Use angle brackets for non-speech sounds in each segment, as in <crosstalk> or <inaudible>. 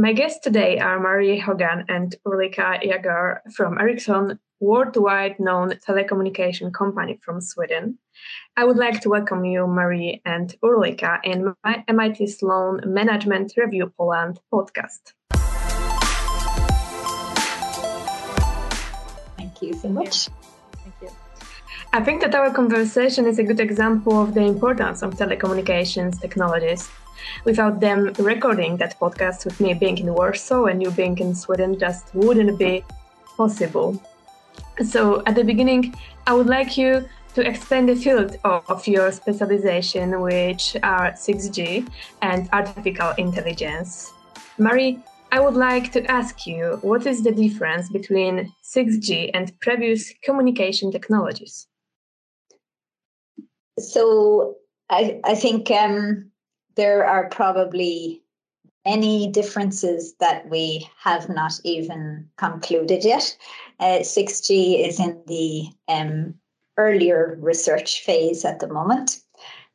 My guests today are Marie Hogan and Ulrika Jägare from Ericsson, worldwide known telecommunication company from Sweden. I would like to welcome you, Marie and Ulrika, in my MIT Sloan Management Review Poland podcast. Thank you so much. Thank you. I think that our conversation is a good example of the importance of telecommunications technologies. Without them recording that podcast with me being in Warsaw and you being in Sweden just wouldn't be possible. So, at the beginning, I would like you to explain the field of your specialization, which are 6G and artificial intelligence. Marie, I would like to ask you what is the difference between 6G and previous communication technologies? So I, I think um, there are probably many differences that we have not even concluded yet. Uh, 6G is in the um, earlier research phase at the moment,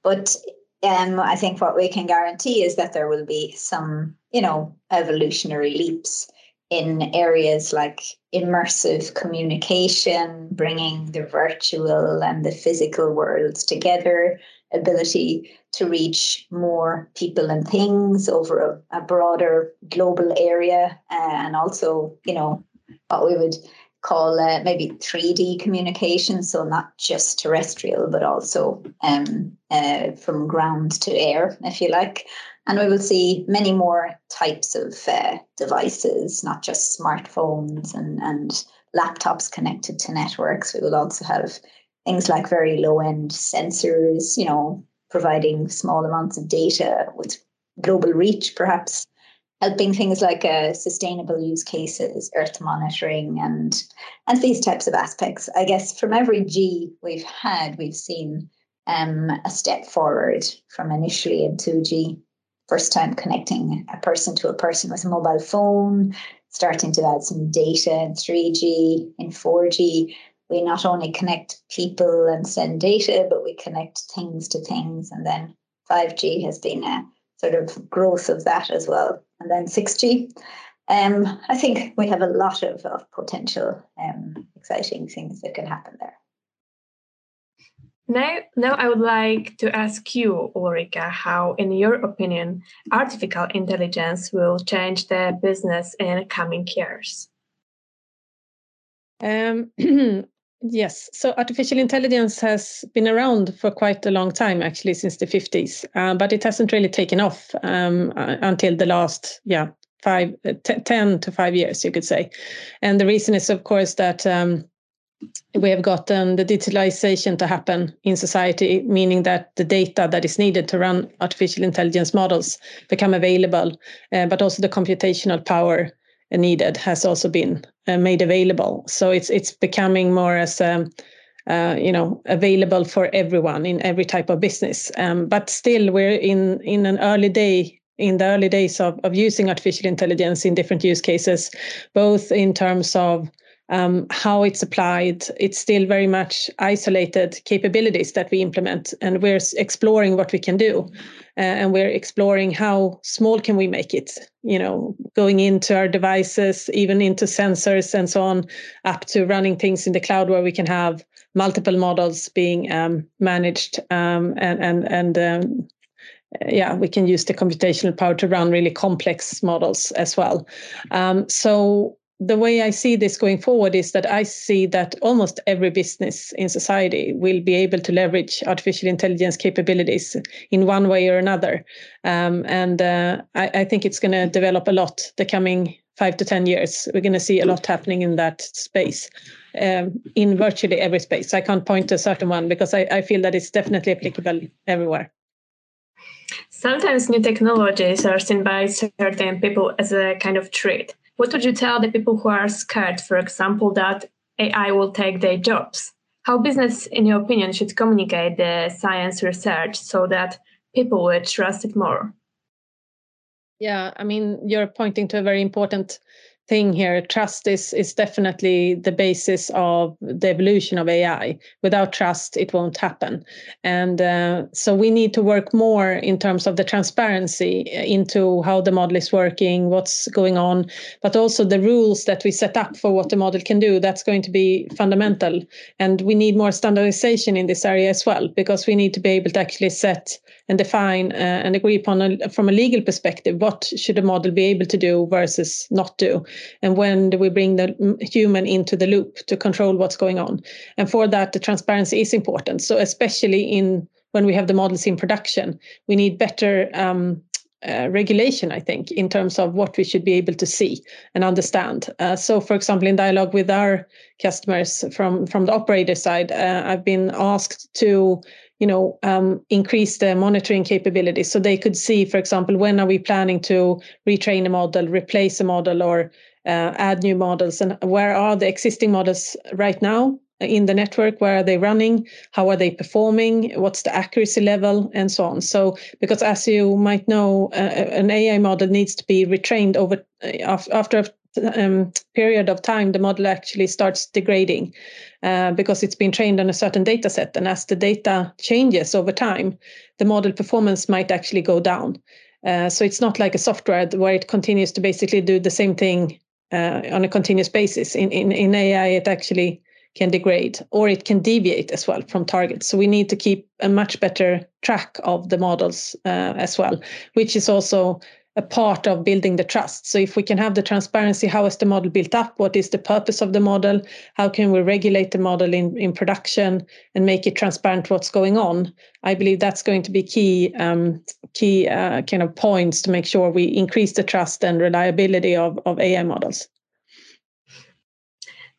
but um, I think what we can guarantee is that there will be some, you know, evolutionary leaps in areas like immersive communication, bringing the virtual and the physical worlds together, ability to reach more people and things over a, a broader global area, uh, and also, you know, what we would call uh, maybe 3D communication, so not just terrestrial, but also um, uh, from ground to air, if you like. And we will see many more types of uh, devices, not just smartphones and, and laptops connected to networks. We will also have things like very low end sensors, you know, providing small amounts of data with global reach, perhaps helping things like uh, sustainable use cases, earth monitoring, and and these types of aspects. I guess from every G we've had, we've seen um, a step forward from initially in 2G first time connecting a person to a person with a mobile phone, starting to add some data in 3G, in 4G. We not only connect people and send data, but we connect things to things. And then 5G has been a sort of growth of that as well. And then 6G. Um, I think we have a lot of, of potential um, exciting things that can happen there. Now, now I would like to ask you, Ulrika, how, in your opinion, artificial intelligence will change the business in coming years. Um, <clears throat> yes, so artificial intelligence has been around for quite a long time, actually, since the 50s, uh, but it hasn't really taken off um, uh, until the last, yeah, five, uh, t- 10 to five years, you could say. And the reason is, of course, that um, we have gotten the digitalization to happen in society, meaning that the data that is needed to run artificial intelligence models become available, uh, but also the computational power needed has also been uh, made available. So it's it's becoming more as um, uh, you know available for everyone in every type of business. Um, but still, we're in in an early day in the early days of, of using artificial intelligence in different use cases, both in terms of um, how it's applied. It's still very much isolated capabilities that we implement, and we're exploring what we can do, and we're exploring how small can we make it. You know, going into our devices, even into sensors and so on, up to running things in the cloud where we can have multiple models being um, managed um, and and and um, yeah, we can use the computational power to run really complex models as well. Um, so the way I see this going forward is that I see that almost every business in society will be able to leverage artificial intelligence capabilities in one way or another. Um, and uh, I, I, think it's going to develop a lot the coming five to 10 years. We're going to see a lot happening in that space. Um, in virtually every space. I can't point to a certain one because I, I feel that it's definitely applicable everywhere. Sometimes new technologies are seen by certain people as a kind of threat what would you tell the people who are scared, for example, that AI will take their jobs? How business, in your opinion, should communicate the science research so that people will trust it more? Yeah, I mean, you're pointing to a very important thing here. Trust is is definitely the basis of the evolution of AI. Without trust, it won't happen. And uh, so we need to work more in terms of the transparency into how the model is working, what's going on, but also the rules that we set up for what the model can do. That's going to be fundamental. And we need more standardization in this area as well, because we need to be able to actually set and define uh, and agree upon a, from a legal perspective what should a model be able to do versus not do. And when do we bring the human into the loop to control what's going on? And for that the transparency is important. So especially in when we have the models in production we need better um, uh, regulation, I think, in terms of what we should be able to see and understand. Uh, so, for example, in dialogue with our customers from from the operator side, uh, I've been asked to you know um, increase the monitoring capabilities. So they could see for example when are we planning to retrain a model replace a model or uh, add new models and where are the existing models right now in the network? Where are they running? How are they performing? What's the accuracy level? And so on. So because as you might know uh, an ai model needs to be retrained over uh, after um, period of time, the model actually starts degrading uh, because it's been trained on a certain data set. And as the data changes over time, the model performance might actually go down. Uh, so it's not like a software where it continues to basically do the same thing uh, on a continuous basis. In, in, in AI, it actually can degrade or it can deviate as well from targets. So we need to keep a much better track of the models uh, as well, which is also a part of building the trust. So if we can have the transparency, how is the model built up? What is the purpose of the model? How can we regulate the model in, in production and make it transparent what's going on? I believe that's going to be key um, key uh, kind of points to make sure we increase the trust and reliability of, of AI models.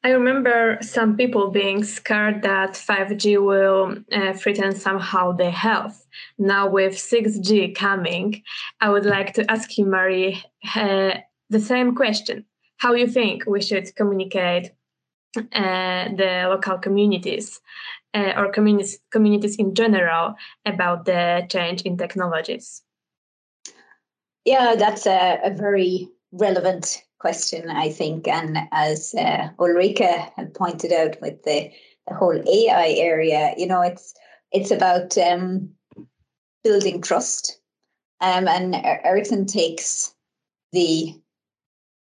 I remember some people being scared that 5G will uh, threaten somehow their health. Now, with 6G coming, I would like to ask you, Marie, uh, the same question. How you think we should communicate uh, the local communities uh, or communities, communities in general about the change in technologies? Yeah, that's a, a very relevant question, I think. And as uh, Ulrika had pointed out with the, the whole AI area, you know, it's it's about um, building trust. Um, and Ericsson takes the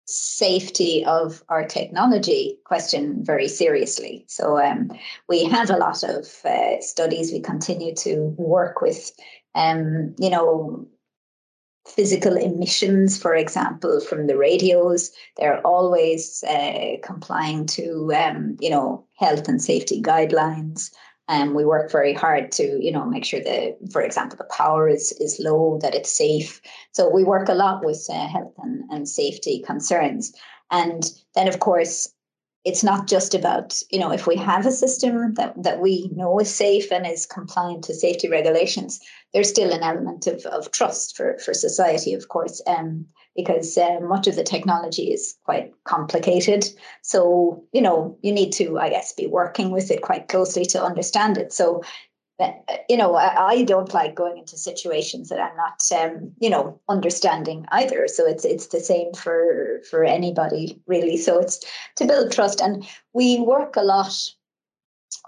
safety of our technology question very seriously. So um, we have a lot of uh, studies. We continue to work with, um, you know, physical emissions, for example, from the radios. They're always uh, complying to, um, you know, health and safety guidelines. And um, we work very hard to, you know, make sure that, for example, the power is is low, that it's safe. So we work a lot with uh, health and, and safety concerns. And then, of course, it's not just about you know if we have a system that, that we know is safe and is compliant to safety regulations there's still an element of, of trust for, for society of course um, because uh, much of the technology is quite complicated. So you know you need to i guess be working with it quite closely to understand it. So you know, I, I, don't like going into situations that I'm not, um, you know, understanding either. So it's it's the same for for anybody really. So it's to build trust, and we work a lot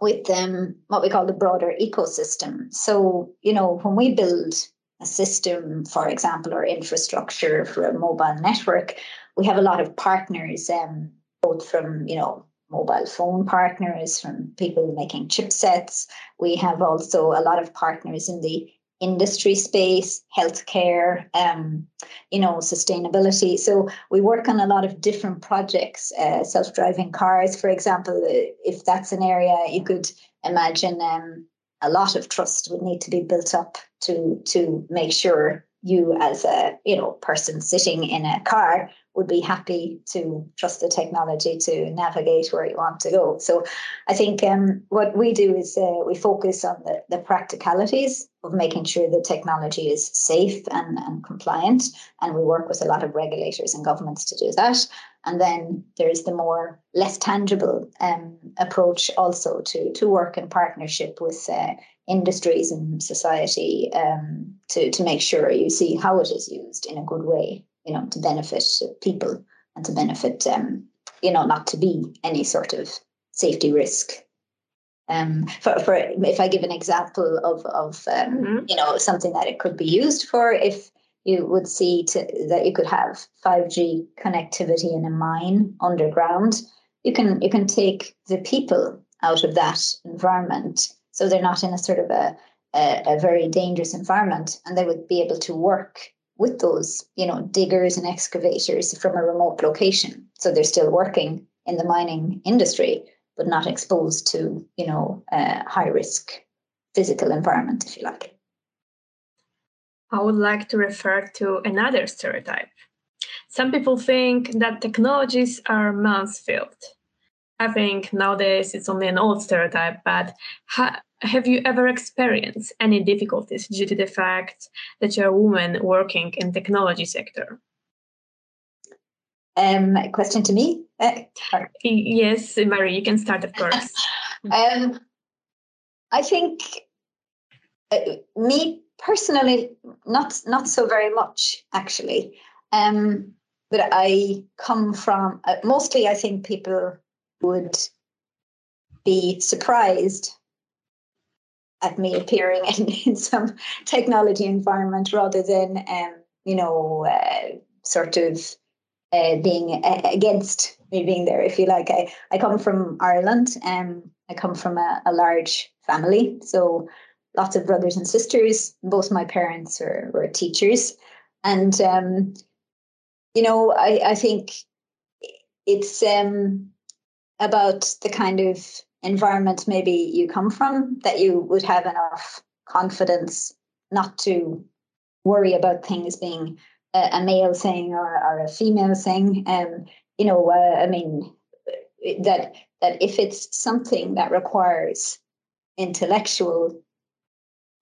with um, what we call the broader ecosystem. So you know, when we build a system, for example, or infrastructure for a mobile network, we have a lot of partners, um, both from you know mobile phone partners, from people making chipsets. We have also a lot of partners in the industry space, healthcare, um, you know, sustainability. So we work on a lot of different projects. Uh, self-driving cars, for example, if that's an area you could imagine, um, a lot of trust would need to be built up to to make sure you as a you know person sitting in a car would be happy to trust the technology to navigate where you want to go. So I think um, what we do is uh, we focus on the, the practicalities of making sure the technology is safe and, and compliant. And we work with a lot of regulators and governments to do that. And then there's the more less tangible um, approach also to, to work in partnership with uh, industries and society um, to, to make sure you see how it is used in a good way you know, to benefit people and to benefit, um, you know, not to be any sort of safety risk. Um, for, for if I give an example of of um, mm-hmm. you know something that it could be used for, if you would see to, that you could have 5G connectivity in a mine underground, you can you can take the people out of that environment, so they're not in a sort of a a, a very dangerous environment, and they would be able to work with those, you know, diggers and excavators from a remote location. So they're still working in the mining industry, but not exposed to, you know, a high risk physical environment, if you like. I would like to refer to another stereotype. Some people think that technologies are man's field. I think nowadays it's only an old stereotype, but ha- have you ever experienced any difficulties due to the fact that you're a woman working in technology sector? Um, question to me? Uh, yes, Marie, you can start, of <laughs> course. um, I think uh, me personally, not not so very much actually. Um, but I come from uh, mostly. I think people would be surprised at me appearing <laughs> in, in some technology environment rather than, um, you know, uh, sort of uh, being uh, against me being there, if you like. I, I come from Ireland. Um, I come from a, a large family. So lots of brothers and sisters. Both my parents were, were teachers. And, um, you know, I, I think it's um, about the kind of environment maybe you come from that you would have enough confidence not to worry about things being a, a male thing or, or, a female thing. Um, you know, uh, I mean, that that if it's something that requires intellectual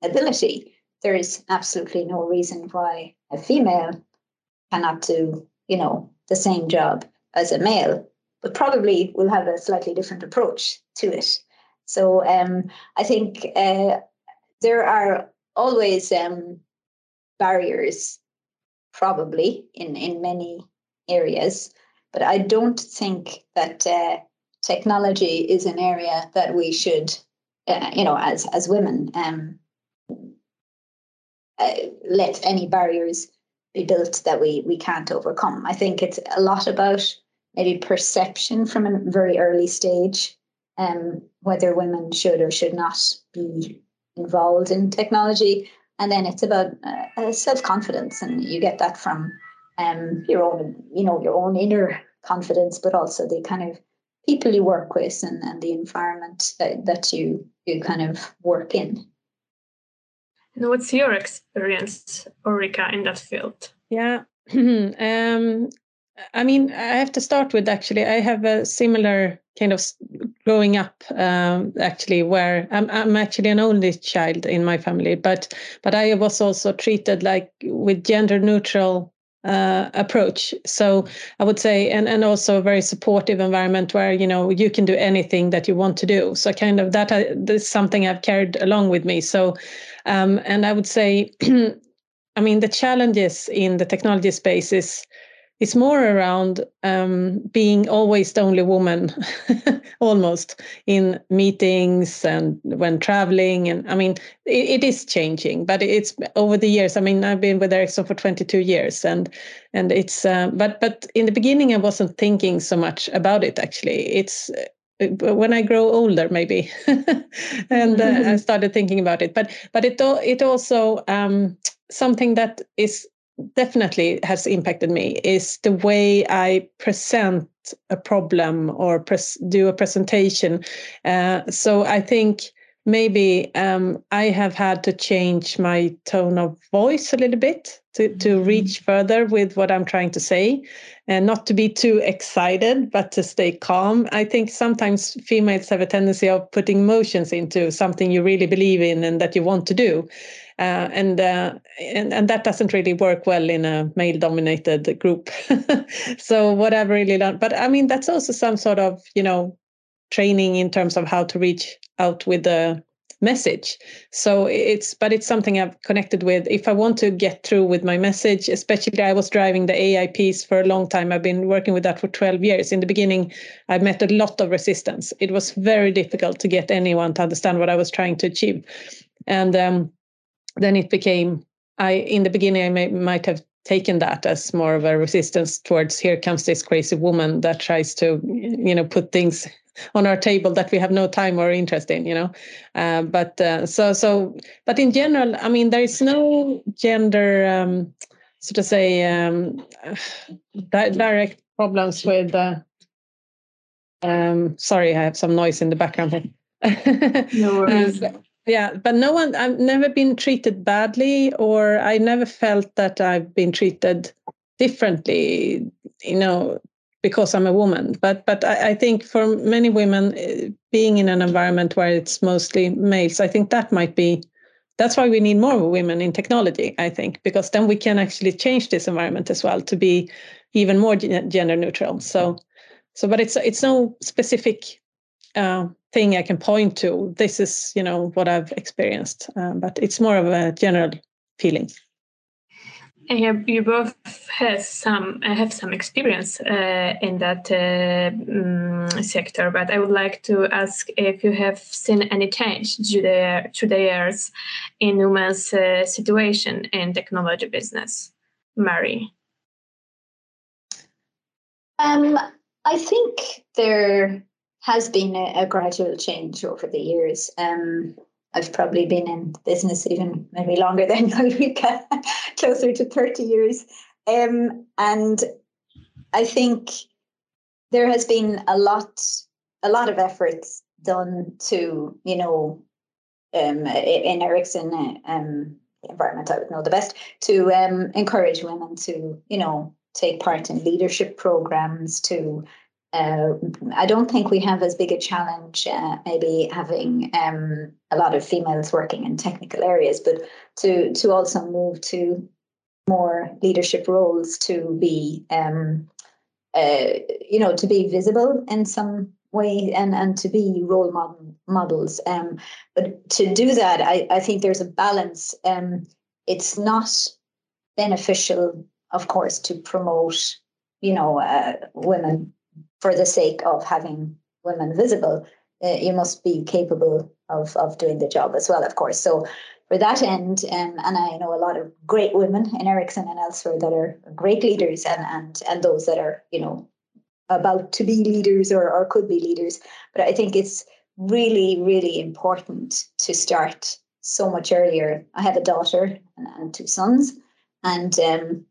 ability, there is absolutely no reason why a female cannot do, you know, the same job as a male but probably will have a slightly different approach to it. So um, I think uh, there are always um, barriers, probably in in many areas, but I don't think that uh, technology is an area that we should, uh, you know, as as women, um, uh, let any barriers be built that we we can't overcome. I think it's a lot about maybe perception from a very early stage um, whether women should or should not be involved in technology. And then it's about uh, self-confidence and you get that from um, your own you know your own inner confidence but also the kind of people you work with and, and the environment that, that you you kind of work in. And what's your experience ulrika in that field? Yeah. <clears throat> Um, I mean, I have to start with actually, I have a similar kind of growing up um, actually, where I'm, I'm actually an only child in my family, but but I was also treated like with gender neutral uh, approach. So I would say, and and also a very supportive environment where you know you can do anything that you want to do. So kind of that uh, is something I've carried along with me. So, um, and I would say, <clears throat> I mean, the challenges in the technology space is it's more around um, being always the only woman <laughs> almost in meetings and when traveling and i mean it, it is changing but it's over the years i mean i've been with ericsson for 22 years and and it's uh, but but in the beginning i wasn't thinking so much about it actually it's uh, when I grow older, maybe, <laughs> and uh, I <laughs> started thinking about it. But but it it also um, something that is definitely has impacted me is the way I present a problem or pres- do a presentation. Uh, so I think maybe um, I have had to change my tone of voice a little bit to, to mm-hmm. reach further with what I'm trying to say and not to be too excited, but to stay calm. I think sometimes females have a tendency of putting emotions into something you really believe in and that you want to do. Uh, and, uh, and and that doesn't really work well in a male-dominated group. <laughs> so what I've really learned, but I mean that's also some sort of you know training in terms of how to reach out with the message. So it's but it's something i've connected with. If i want to get through with my message especially i was driving the ai piece for a long time. I've been working with that for 12 years. In the beginning i met a lot of resistance. It was very difficult to get anyone to understand what i was trying to achieve. And um, then it became i in the beginning i may, might have taken that as more of a resistance towards here comes this crazy woman that tries to you know put things on our table that we have no time or interest in you know uh, but uh, so so but in general i mean there is no gender um, so to say um, direct problems with uh, um, sorry i have some noise in the background here <laughs> no worries. Yeah but no one i've never been treated badly or i never felt that i've been treated differently you know because i'm a woman. But but i, I think for many women eh, being in an environment where it's mostly males i think that might be that's why we need more women in technology i think because then we can actually change this environment as well to be even more gender neutral. So so but it's it's no specific uh, thing I can point to. This is, you know, what I've experienced, uh, but it's more of a general feeling. And you both have some have some experience uh, in that uh, um, sector, but I would like to ask if you have seen any change through the, through the years in women's uh, situation in technology business. Mary. Um, I think there has been a, a gradual change over the years. Um, I've probably been in business even maybe longer <laughs> than Ulrika, <laughs> closer to 30 years. Um, and I think there has been a lot, a lot of efforts done to, you know, um, in Ericsson um, environment, I would know the best, to um, encourage women to, you know, take part in leadership programs, to uh, I don't think we have as big a challenge, uh, maybe having um, a lot of females working in technical areas, but to to also move to more leadership roles to be, um, uh, you know, to be visible in some way and and to be role model, models. Um, but to do that, I, I think there's a balance. Um, it's not beneficial, of course, to promote, you know, uh, women for the sake of having women visible, uh, you must be capable of, of doing the job as well, of course. So for that end, um, and I know a lot of great women in Ericsson and elsewhere that are great leaders and and and those that are, you know, about to be leaders or, or could be leaders. But I think it's really, really important to start so much earlier. I have a daughter and, and two sons, and um,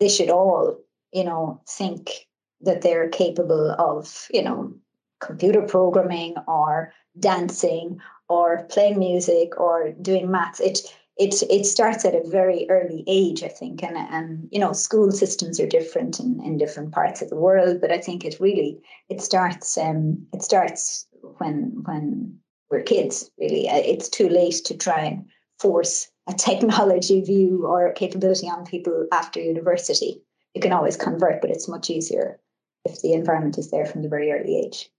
they should all, you know, think that they're capable of, you know, computer programming or dancing or playing music or doing maths. It it it starts at a very early age, I think, and and you know, school systems are different in, in different parts of the world, but I think it really it starts um it starts when when we're kids. Really, uh, it's too late to try and force a technology view or capability on people after university. You can always convert, but it's much easier if the environment is there from the very early age.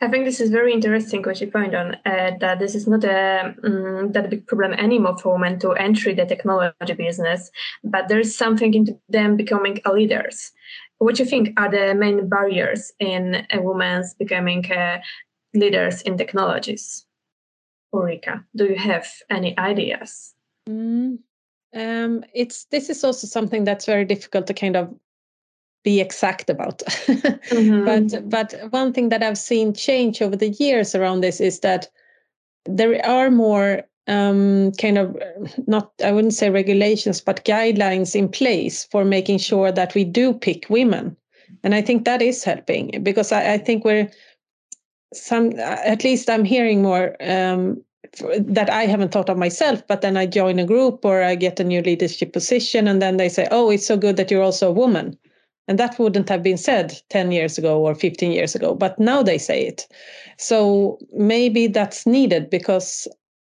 I think this is very interesting what you point on uh, that this is not a um, that big problem anymore for women to enter the technology business, but there's something into them becoming a leaders. What do you think are the main barriers in a woman's becoming uh, leaders in technologies? Ulrika, do you have any ideas? Mm, um, it's this is also something that's very difficult to kind of be exact about. <laughs> mm-hmm. But but one thing that I've seen change over the years around this is that there are more um, kind of not I wouldn't say regulations, but guidelines in place for making sure that we do pick women, and I think that is helping because I, I think we're some at least I'm hearing more um, that I haven't thought of myself, but then I join a group or I get a new leadership position, and then they say, "Oh, it's so good that you're also a woman." And that wouldn't have been said 10 years ago or 15 years ago, but now they say it. So maybe that's needed because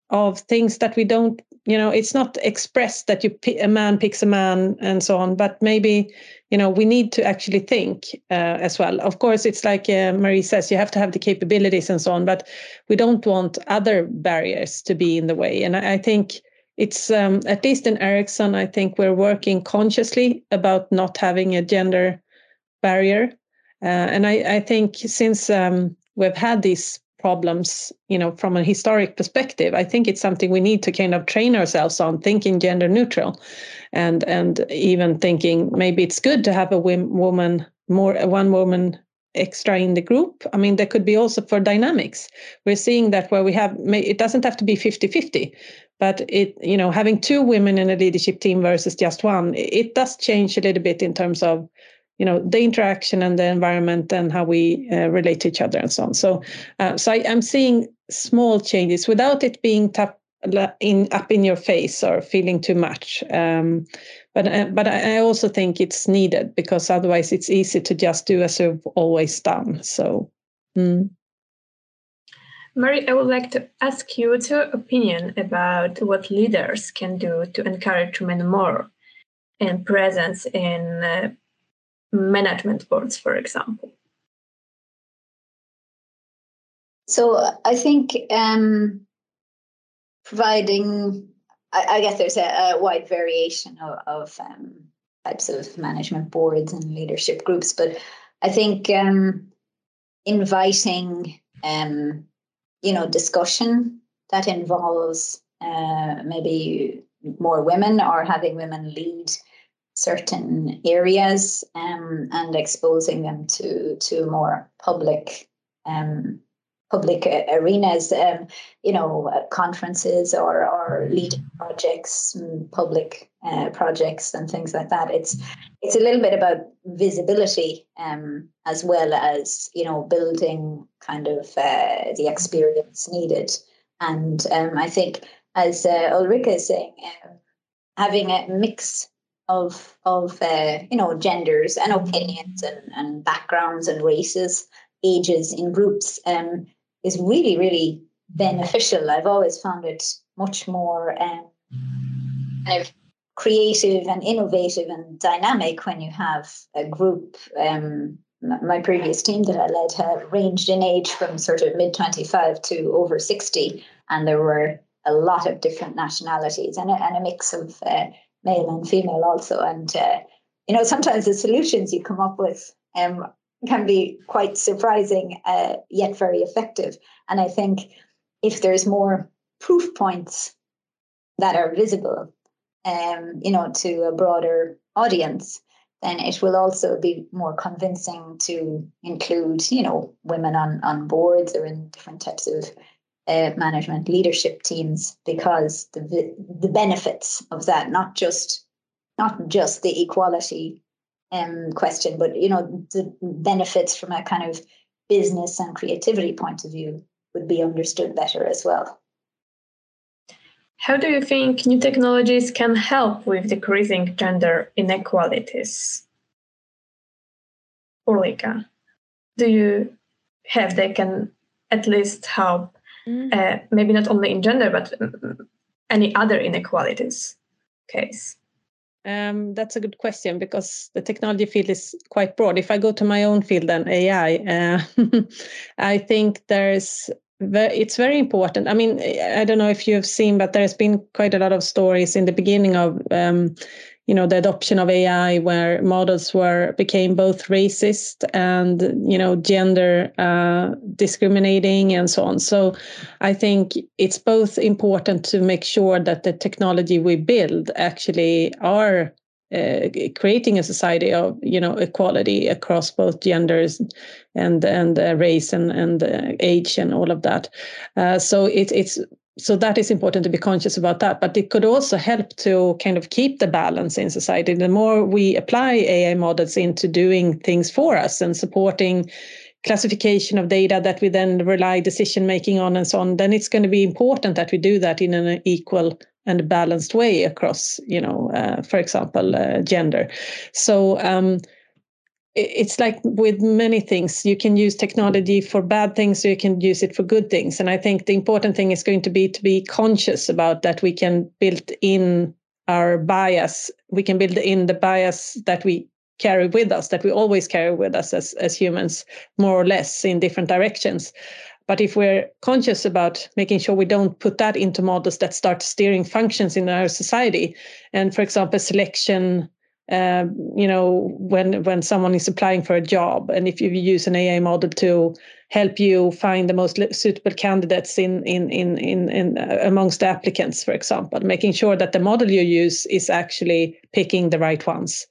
of things that we don't you know it's not expressed that you a man picks a man and so on but maybe you know we need to actually think uh, as well of course it's like uh, marie says you have to have the capabilities and so on but we don't want other barriers to be in the way and i, I think it's um, at least in ericsson i think we're working consciously about not having a gender barrier. Uh, and I, I think since um, we've had these problems you know from a historic perspective i think it's something we need to kind of train ourselves on thinking gender neutral and and even thinking maybe it's good to have a woman more one woman extra in the group. I mean there could be also for dynamics. We're seeing that where we have it doesn't have to be 50 50 but it you know having two women in a leadership team versus just one it does change a little bit in terms of you know the interaction and the environment and how we uh, relate to each other and so on. So uh, so I, am seeing small changes without it being in up in your face or feeling too much. Um, but uh, but I also think it's needed because otherwise it's easy to just do as you've always done. So mm. Marie, I would like to ask you your opinion about what leaders can do to encourage women more and presence in uh, management boards, for example? So I think um, providing, I, I, guess there's a, a wide variation of, of um, types of management boards and leadership groups, but I think um, inviting, um, you know, discussion that involves uh, maybe more women or having women lead certain areas um, and exposing them to to more public um, public arenas, um, you know, uh, conferences or or lead projects, public uh, projects, and things like that. It's it's a little bit about visibility um, as well as you know building kind of uh, the experience needed. And um, I think, as uh, Ulrika is saying, um, having a mix of of uh, you know genders and opinions and, and backgrounds and races, ages in groups um, is really really beneficial. I've always found it much more um, kind of creative and innovative and dynamic when you have a group. Um, my previous team that I led had ranged in age from sort of mid 25 to over 60, and there were a lot of different nationalities and a, and a mix of uh, male and female also. And, uh, you know, sometimes the solutions you come up with um, can be quite surprising, uh, yet very effective. And I think if there's more proof points that are visible, um, you know, to a broader audience, then it will also be more convincing to include, you know, women on on boards or in different types of uh, management leadership teams because the the benefits of that not just not just the equality um, question but you know the benefits from a kind of business and creativity point of view would be understood better as well. How do you think new technologies can help with decreasing gender inequalities? Ulrika, do you have they can at least help mm. uh, maybe not only in gender but any other inequalities case um, that's a good question because the technology field is quite broad. If I go to my own field, and AI, uh, <laughs> I think there's it's very important. I mean, I don't know if you've seen, but there's been quite a lot of stories in the beginning of um, you know the adoption of AI, where models were became both racist and you know gender uh, discriminating and so on. So I think it's both important to make sure that the technology we build actually are uh, creating a society of you know equality across both genders and and uh, race and and uh, age and all of that. Uh, so it, it's so that is important to be conscious about that but it could also help to kind of keep the balance in society. The more we apply ai models into doing things for us and supporting classification of data that we then rely decision making on and so on then it's going to be important that we do that in an equal and balanced way across you know uh, for example uh, gender. So um, it's like with many things you can use technology for bad things or you can use it for good things. And i think the important thing is going to be to be conscious about that we can build in our bias. We can build in the bias that we carry with us that we always carry with us as, as humans more or less in different directions. But if we're conscious about making sure we don't put that into models that start steering functions in our society and for example selection um, you know when when someone is applying for a job and if you use an ai model to help you find the most suitable candidates in in in in, in uh, amongst the applicants for example making sure that the model you use is actually picking the right ones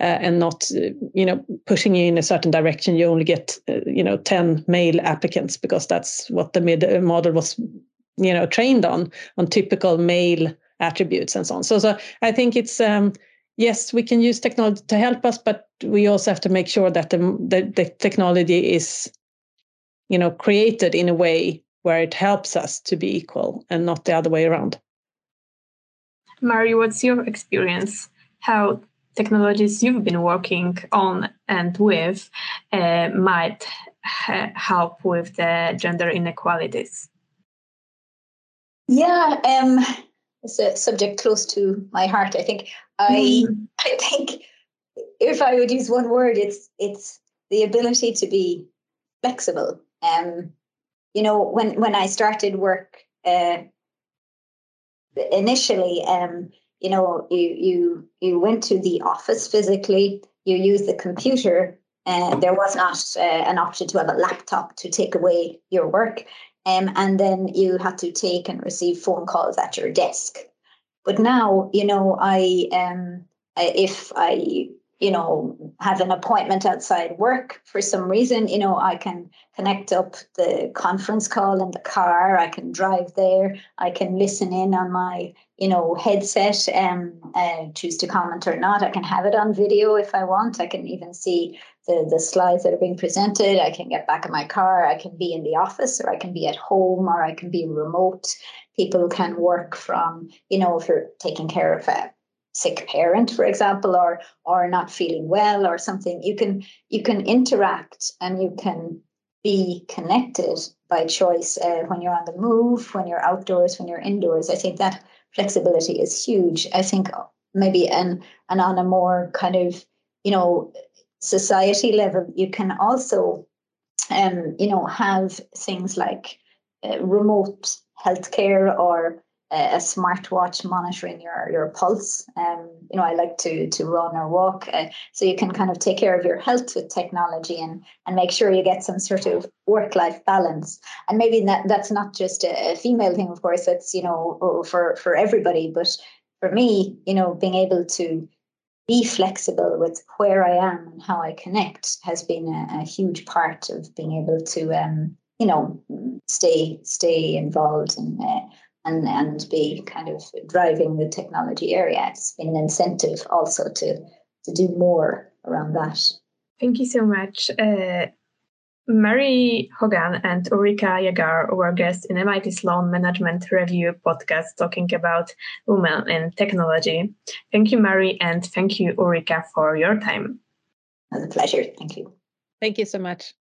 uh, and not uh, you know pushing you in a certain direction. You only get uh, you know 10 male applicants because that's what the mid- uh, model was you know trained on on typical male attributes and so on. So so i think it's um yes, we can use technology to help us, but we also have to make sure that the, the, the technology is, you know, created in a way where it helps us to be equal and not the other way around. Marie, what's your experience? How technologies you've been working on and with uh, might ha- help with the gender inequalities? Yeah, um, it's a subject close to my heart. I think I mm. <laughs> I think if I would use one word, it's it's the ability to be flexible. Um, you know, when when I started work uh, initially, um, you know, you you you went to the office physically. You used the computer. Uh, there was not uh, an option to have a laptop to take away your work. Um, and then you had to take and receive phone calls at your desk. But now, you know, I um, if I you know have an appointment outside work for some reason, you know, I can connect up the conference call in the car. I can drive there. I can listen in on my you know headset and uh, choose to comment or not. I can have it on video if I want. I can even see the, the slides that are being presented. I can get back in my car. I can be in the office or I can be at home or I can be remote people can work from, you know, if you're taking care of a sick parent, for example, or or not feeling well or something, you can you can interact and you can be connected by choice uh, when you're on the move, when you're outdoors, when you're indoors. I think that flexibility is huge. I think maybe and and on a more kind of you know society level, you can also um, you know have things like uh, remote healthcare or a smartwatch monitoring your your pulse. Um, you know, I like to to run or walk, uh, so you can kind of take care of your health with technology and and make sure you get some sort of work life balance. And maybe that that's not just a, female thing, of course. That's you know for for everybody. But for me, you know, being able to be flexible with where I am and how I connect has been a, a huge part of being able to um, you know stay stay involved and uh, and and be kind of driving the technology area. It's been an incentive also to to do more around that. Thank you so much. Uh, Marie Hogan and Ulrika Jägare were guests in MIT Sloan Management Review podcast talking about women in technology. Thank you, Mary, and thank you, Ulrika, for your time. It was a pleasure. Thank you. Thank you so much.